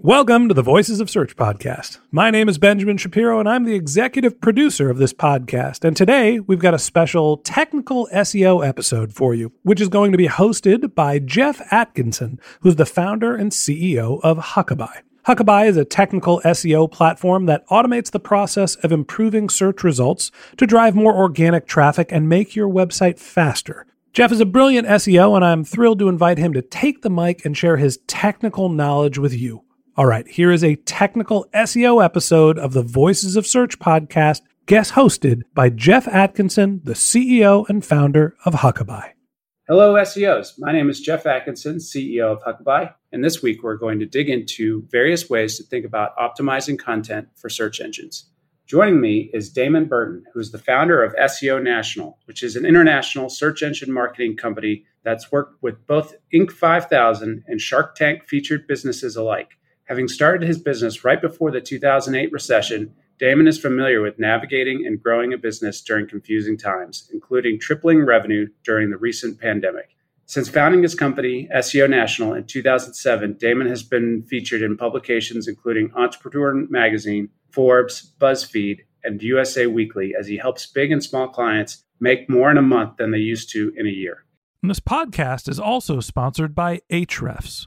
Welcome to the Voices of Search podcast. My name is Benjamin Shapiro, and I'm the executive producer of this podcast. And today we've got a special technical SEO episode for you, which is going to be hosted by Geoff Atkinson, who's the founder and CEO of Huckabuy. Huckabuy is a technical SEO platform that automates the process of improving search results to drive more organic traffic and make your website faster. Geoff is a brilliant SEO, and I'm thrilled to invite him to take the mic and share his technical knowledge with you. All right, here is a technical SEO episode of the Voices of Search podcast, guest hosted by Geoff Atkinson, the CEO and founder of Huckabuy. Hello, SEOs. My name is Geoff Atkinson, CEO of Huckabuy, and this week we're going to dig into various ways to think about optimizing content for search engines. Joining me is Damon Burton, who is the founder of SEO National, which is an international search engine marketing company that's worked with both Inc. 5000 and Shark Tank featured businesses alike. Having started his business right before the 2008 recession, Damon is familiar with navigating and growing a business during confusing times, including tripling revenue during the recent pandemic. Since founding his company, SEO National, in 2007, Damon has been featured in publications including Entrepreneur Magazine, Forbes, BuzzFeed, and USA Weekly as he helps big and small clients make more in a month than they used to in a year. And this podcast is also sponsored by Ahrefs.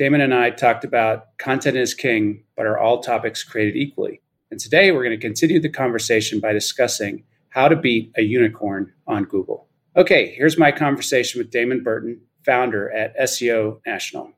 Damon and I talked about content is king, but are all topics created equally? And today we're going to continue the conversation by discussing how to beat a unicorn on Google. Okay, here's my conversation with Damon Burton, founder at SEO National.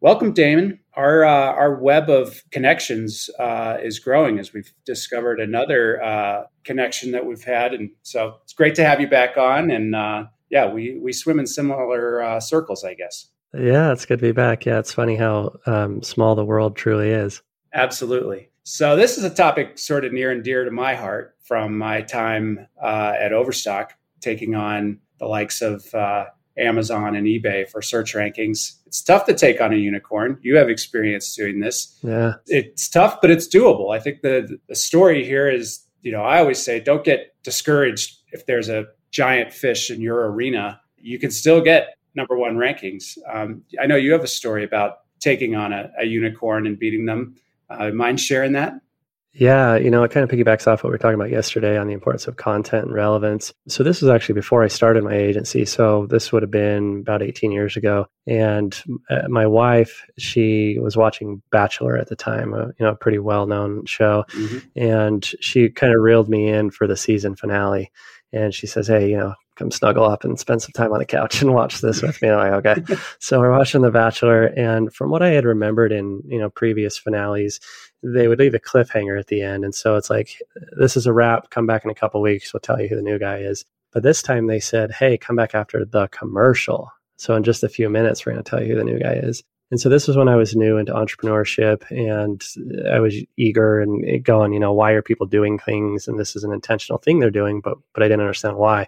Welcome, Damon. Our uh, our web of connections uh, is growing as we've discovered another uh, connection that we've had, and so it's great to have you back on. And uh, yeah, we we swim in similar uh, circles, I guess. Yeah, it's good to be back. Yeah, it's funny how um, small the world truly is. Absolutely. So this is a topic sort of near and dear to my heart from my time uh, at Overstock, taking on the likes of uh, Amazon and eBay for search rankings. It's tough to take on a unicorn. You have experience doing this. Yeah, It's tough, but it's doable. I think the the story here is, you know, I always say, don't get discouraged if there's a giant fish in your arena. You can still get number one rankings. Um, I know you have a story about taking on a, a unicorn and beating them. Uh, mind sharing that? Yeah, you know, it kind of piggybacks off what we were talking about yesterday on the importance of content and relevance. So this was actually before I started my agency. So this would have been about 18 years ago. And uh, my wife, she was watching Bachelor at the time, a, you know, a pretty well-known show, mm-hmm. and she kind of reeled me in for the season finale. And she says, "Hey, you know, come snuggle up and spend some time on the couch and watch this with me. I'm like, okay. so we're watching The Bachelor, and from what I had remembered in you know previous finales, they would leave a cliffhanger at the end, and so it's like, this is a wrap. Come back in a couple weeks. We'll tell you who the new guy is. But this time they said, hey, come back after the commercial. So in just a few minutes, we're going to tell you who the new guy is. And so this was when I was new into entrepreneurship and I was eager and going, you know, why are people doing things? And this is an intentional thing they're doing, but but I didn't understand why.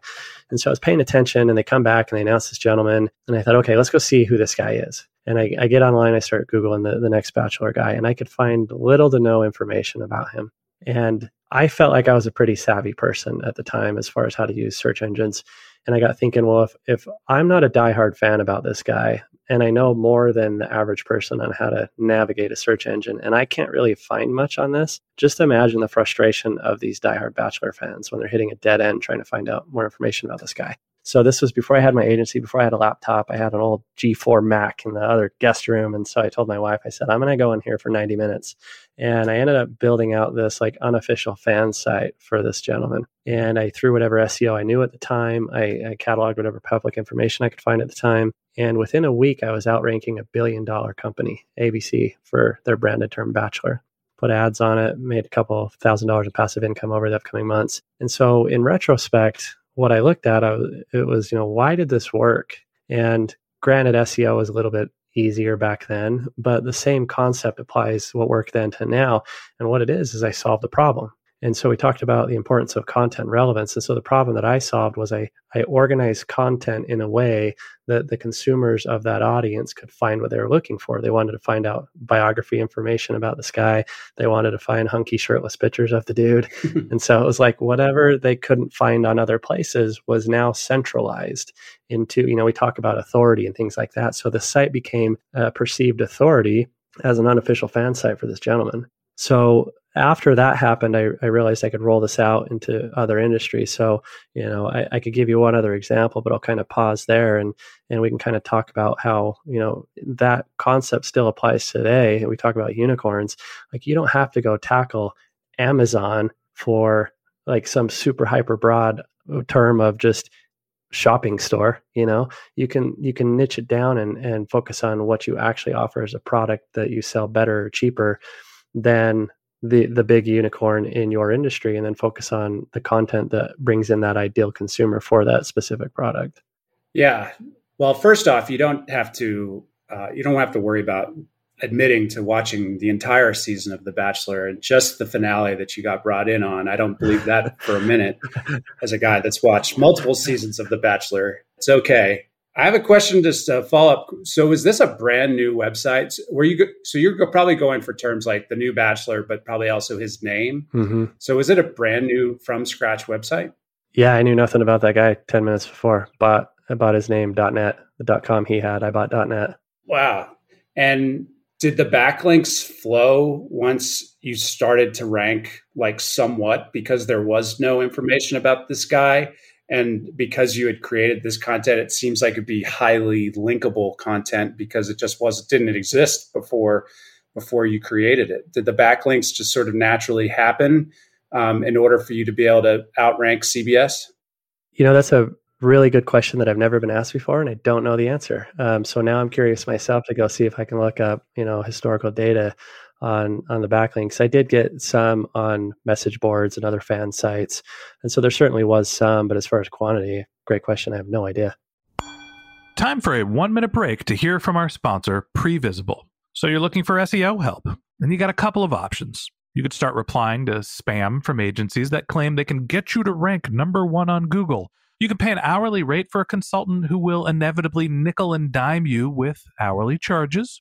And so I was paying attention and they come back and they announce this gentleman. And I thought, okay, let's go see who this guy is. And I, I get online, I start Googling the, the next bachelor guy, and I could find little to no information about him. And I felt like I was a pretty savvy person at the time as far as how to use search engines. And I got thinking, well, if, if I'm not a diehard fan about this guy, and I know more than the average person on how to navigate a search engine. And I can't really find much on this. Just imagine the frustration of these diehard Bachelor fans when they're hitting a dead end trying to find out more information about this guy. So this was before I had my agency, before I had a laptop. I had an old G4 Mac in the other guest room. And so I told my wife, I said, I'm going to go in here for 90 minutes. And I ended up building out this like unofficial fan site for this gentleman. And I threw whatever SEO I knew at the time. I, I cataloged whatever public information I could find at the time. And within a week, I was outranking a billion dollar company, ABC, for their branded term Bachelor put ads on it, made a couple thousand dollars of passive income over the upcoming months. And so, in retrospect, what I looked at, I, it was, you know, why did this work? And granted, SEO was a little bit easier back then, but the same concept applies what worked then to now. And what it is, is I solved the problem. And so we talked about the importance of content relevance. And so the problem that I solved was I, I organized content in a way that the consumers of that audience could find what they were looking for. They wanted to find out biography information about this guy. They wanted to find hunky shirtless pictures of the dude. and so it was like whatever they couldn't find on other places was now centralized into, you know, we talk about authority and things like that. So the site became a perceived authority as an unofficial fan site for this gentleman. So after that happened, I, I, realized I could roll this out into other industries. So, you know, I, I, could give you one other example, but I'll kind of pause there and and we can kind of talk about how you know that concept still applies today. We talk about unicorns. Like you don't have to go tackle Amazon for like some super hyper broad uh, term of just shopping store you know you can you can niche it down and and focus on what you actually offer as a product that you sell better or cheaper than the the big unicorn in your industry and then focus on the content that brings in that ideal consumer for that specific product? Yeah. Well first off you don't have to uh, you don't have to worry about admitting to watching the entire season of the bachelor and just the finale that you got brought in on. I don't believe that for a minute. As a guy that's watched multiple seasons of the bachelor it's okay I have a question just to follow up. So, is this a brand new website? Were you go- so you're probably going for terms like the new Bachelor, but probably also his name. Mm-hmm. So, is it a brand new from scratch website? Yeah, I knew nothing about that guy ten minutes before. Bought I bought his name .net, the .com he had. I bought .net. Wow. And did the backlinks flow once you started to rank like somewhat because there was no information about this guy? And because you had created this content it seems like it'd be highly linkable content because it just wasn't didn't exist before before you created it. Did the backlinks just sort of naturally happen um, in order for you to be able to outrank cbs you know that's a really good question that i've never been asked before and i don't know the answer. Um, so now i'm curious myself to go see if i can look up you know historical data on on the backlinks. I did get some on message boards and other fan sites, and so there certainly was some. But as far as quantity, great question. I have no idea. Time for a one minute break to hear from our sponsor, Previsible. So you're looking for SEO help, and you got a couple of options. You could start replying to spam from agencies that claim they can get you to rank number one on Google. You can pay an hourly rate for a consultant who will inevitably nickel and dime you with hourly charges.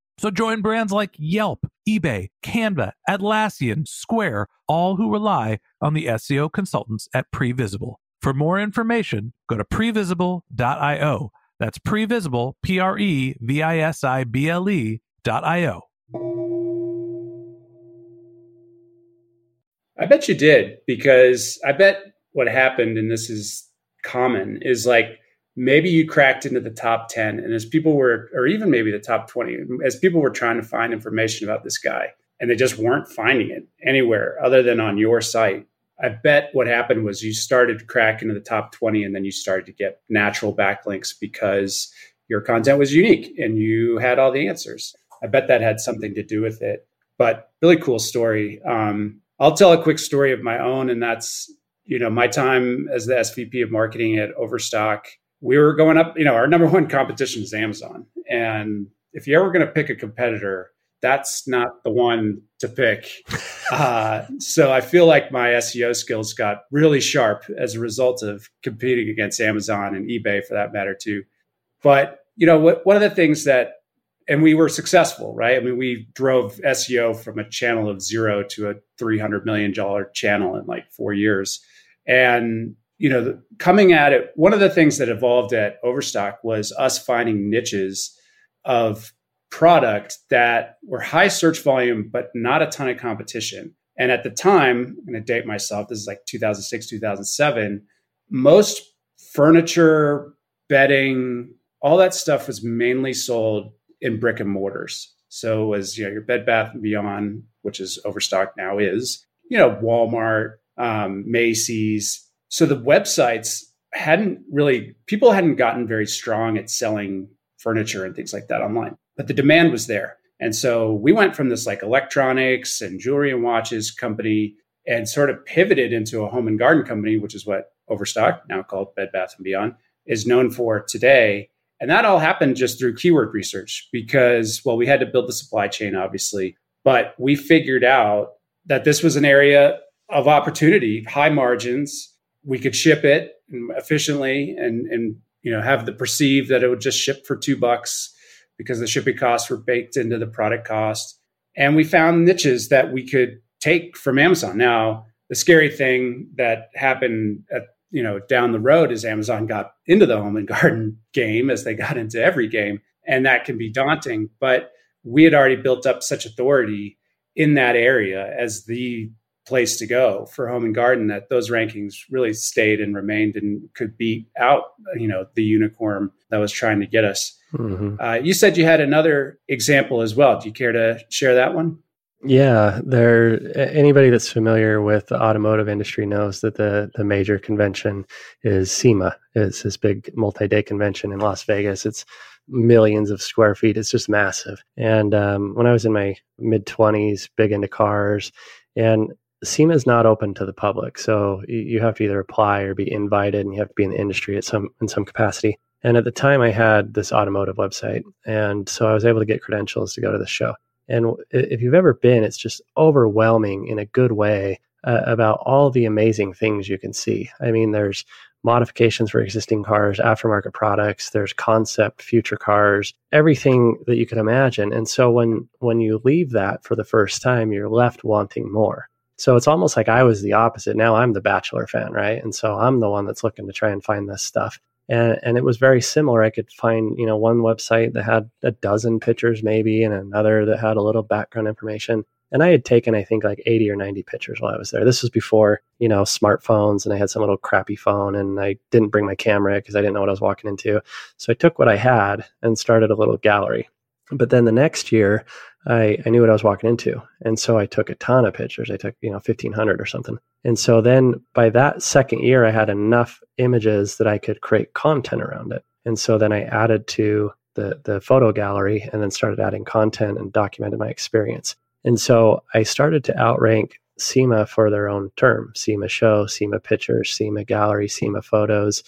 So join brands like Yelp, eBay, Canva, Atlassian, Square, all who rely on the SEO consultants at Previsible. For more information, go to previsible.io that's previsible, P R E V I S I B L E dot I O. I bet you did because I bet what happened, and this is common, is like maybe you cracked into the top 10, and as people were, or even maybe the top 20, as people were trying to find information about this guy, and they just weren't finding it anywhere other than on your site I bet what happened was you started to crack into the top 20 and then you started to get natural backlinks because your content was unique and you had all the answers. I bet that had something to do with it. But really cool story. Um, I'll tell a quick story of my own, and that's you know my time as the SVP of marketing at Overstock. We were going up. You know, our number one competition is Amazon, and if you're ever going to pick a competitor, that's not the one to pick. Uh, so I feel like my SEO skills got really sharp as a result of competing against Amazon and eBay for that matter too. But you know, what, one of the things that, and we were successful, right? I mean, we drove SEO from a channel of zero to a three hundred million dollar channel in like four years, and you know, coming at it, one of the things that evolved at Overstock was us finding niches of product that were high search volume, but not a ton of competition. And at the time, I'm going to date myself, this is like 2006, 2007, most furniture, bedding, all that stuff was mainly sold in brick and mortars. So was, you know, your Bed Bath and Beyond, which is Overstock now is, you know, Walmart, um, Macy's. So the websites hadn't really, people hadn't gotten very strong at selling furniture and things like that online but the demand was there. And so we went from this like electronics and jewelry and watches company and sort of pivoted into a home and garden company, which is what Overstock, now called Bed Bath and Beyond, is known for today. And that all happened just through keyword research because, well, we had to build the supply chain, obviously, but we figured out that this was an area of opportunity, high margins. We could ship it efficiently and, and you know have the perceive that it would just ship for two bucks because the shipping costs were baked into the product cost. And we found niches that we could take from Amazon. Now, the scary thing that happened at you know down the road is Amazon got into the home and garden game as they got into every game, and that can be daunting. But we had already built up such authority in that area as the place to go for home and garden that those rankings really stayed and remained and could beat out you know the unicorn that was trying to get us. Mm-hmm. uh, you said you had another example as well. Do you care to share that one? Yeah there anybody that's familiar with the automotive industry knows that the the major convention is SEMA. It's this big multi-day convention in las vegas. It's millions of square feet. It's just massive. And um, when i was in my mid 20s big into cars and SEMA is not open to the public, so you have to either apply or be invited, and you have to be in the industry at some in some capacity. And at the time, I had this automotive website, and so I was able to get credentials to go to the show. And if you've ever been, it's just overwhelming in a good way uh, about all the amazing things you can see. I mean, there's modifications for existing cars, aftermarket products, there's concept future cars, everything that you can imagine. And so when when you leave that for the first time, you're left wanting more. So it's almost like I was the opposite. Now I'm the Bachelor fan, right? And so I'm the one that's looking to try and find this stuff. And, and it was very similar. I could find, you know, one website that had a dozen pictures maybe and another that had a little background information. And I had taken, I think, like 80 or 90 pictures while I was there. This was before, you know, smartphones and I had some little crappy phone and I didn't bring my camera because I didn't know what I was walking into. So I took what I had and started a little gallery. But then the next year, I, I knew what I was walking into. And so I took a ton of pictures. I took, you know, 1500 or something. And so then by that second year, I had enough images that I could create content around it. And so then I added to the, the photo gallery and then started adding content and documented my experience. And so I started to outrank SEMA for their own term SEMA show, SEMA pictures, SEMA gallery, SEMA photos.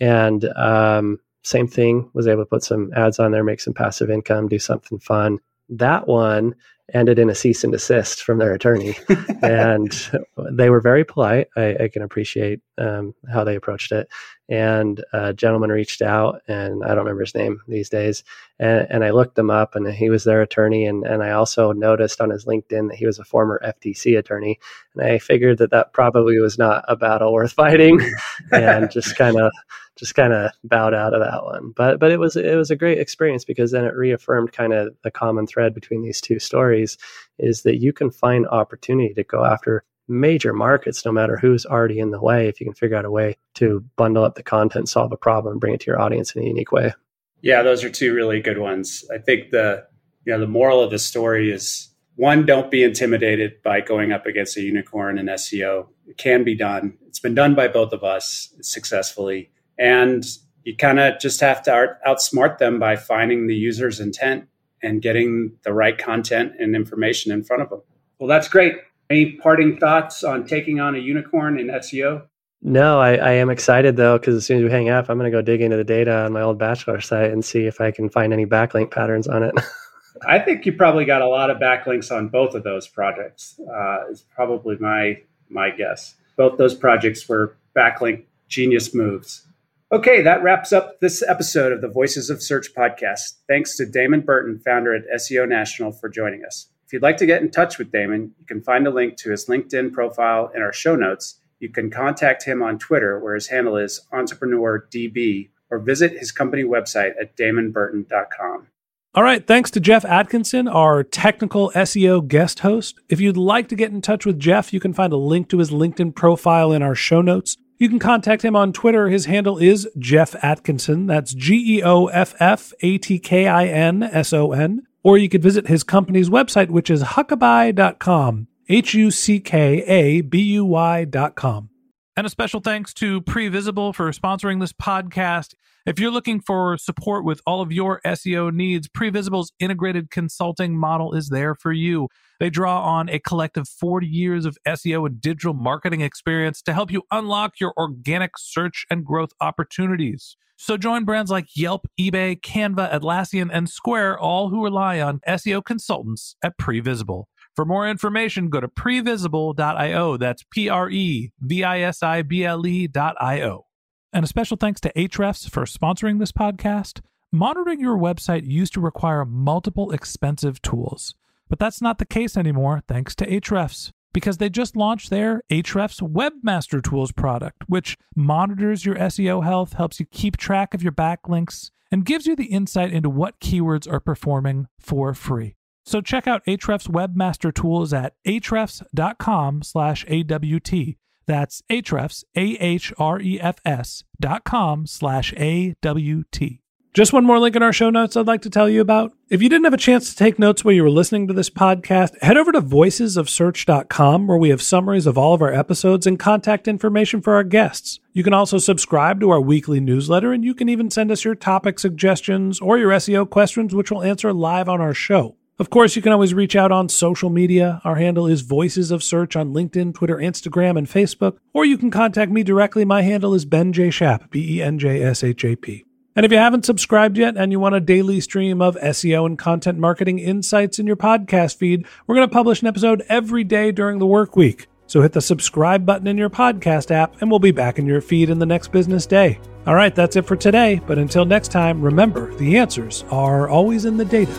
And um, same thing, was able to put some ads on there, make some passive income, do something fun. That one ended in a cease and desist from their attorney. and they were very polite. I, I can appreciate um, how they approached it. And a gentleman reached out, and I don't remember his name these days. And, and I looked him up, and he was their attorney. And, and I also noticed on his LinkedIn that he was a former FTC attorney. And I figured that that probably was not a battle worth fighting, and just kind of just kind of bowed out of that one. But but it was it was a great experience because then it reaffirmed kind of the common thread between these two stories is that you can find opportunity to go after major markets no matter who's already in the way if you can figure out a way to bundle up the content, solve a problem, bring it to your audience in a unique way. Yeah, those are two really good ones. I think the you know the moral of the story is one, don't be intimidated by going up against a unicorn in SEO. It can be done. It's been done by both of us successfully and you kind of just have to out, outsmart them by finding the user's intent and getting the right content and information in front of them. Well, that's great. Any parting thoughts on taking on a unicorn in SEO? No, I, I am excited though, because as soon as we hang up, I'm going to go dig into the data on my old bachelor site and see if I can find any backlink patterns on it. I think you probably got a lot of backlinks on both of those projects. Uh, is probably my my guess. Both those projects were backlink genius moves. Okay, that wraps up this episode of the Voices of Search podcast. Thanks to Damon Burton, founder at SEO National, for joining us. If you'd like to get in touch with Damon, you can find a link to his LinkedIn profile in our show notes. You can contact him on Twitter, where his handle is EntrepreneurDB, or visit his company website at damonburton.com. All right. Thanks to Geoff Atkinson, our technical SEO guest host. If you'd like to get in touch with Geoff, you can find a link to his LinkedIn profile in our show notes. You can contact him on Twitter. His handle is Geoff Atkinson. That's G E O F F A T K I N S O N. Or you could visit his company's website, which is huckabuy.com. H U C K A B U Y.com. And a special thanks to Previsible for sponsoring this podcast. If you're looking for support with all of your SEO needs, Previsible's integrated consulting model is there for you. They draw on a collective 40 years of SEO and digital marketing experience to help you unlock your organic search and growth opportunities. So join brands like Yelp, eBay, Canva, Atlassian, and Square, all who rely on SEO consultants at Previsible. For more information, go to previsible.io. That's P R E V I S I B L E.io. And a special thanks to Ahrefs for sponsoring this podcast. Monitoring your website used to require multiple expensive tools. But that's not the case anymore thanks to Ahrefs because they just launched their Ahrefs Webmaster Tools product, which monitors your SEO health, helps you keep track of your backlinks, and gives you the insight into what keywords are performing for free. So check out Ahrefs Webmaster Tools at ahrefs.com slash AWT. That's Ahrefs, A-H-R-E-F-S dot com slash A-W-T. Just one more link in our show notes I'd like to tell you about. If you didn't have a chance to take notes while you were listening to this podcast, head over to voicesofsearch.com where we have summaries of all of our episodes and contact information for our guests. You can also subscribe to our weekly newsletter and you can even send us your topic suggestions or your SEO questions, which we'll answer live on our show. Of course, you can always reach out on social media. Our handle is Voices of Search on LinkedIn, Twitter, Instagram, and Facebook. Or you can contact me directly. My handle is Ben J. Shap, B E N J S H A P. And if you haven't subscribed yet and you want a daily stream of SEO and content marketing insights in your podcast feed, we're going to publish an episode every day during the work week. So hit the subscribe button in your podcast app and we'll be back in your feed in the next business day. All right, that's it for today. But until next time, remember the answers are always in the data.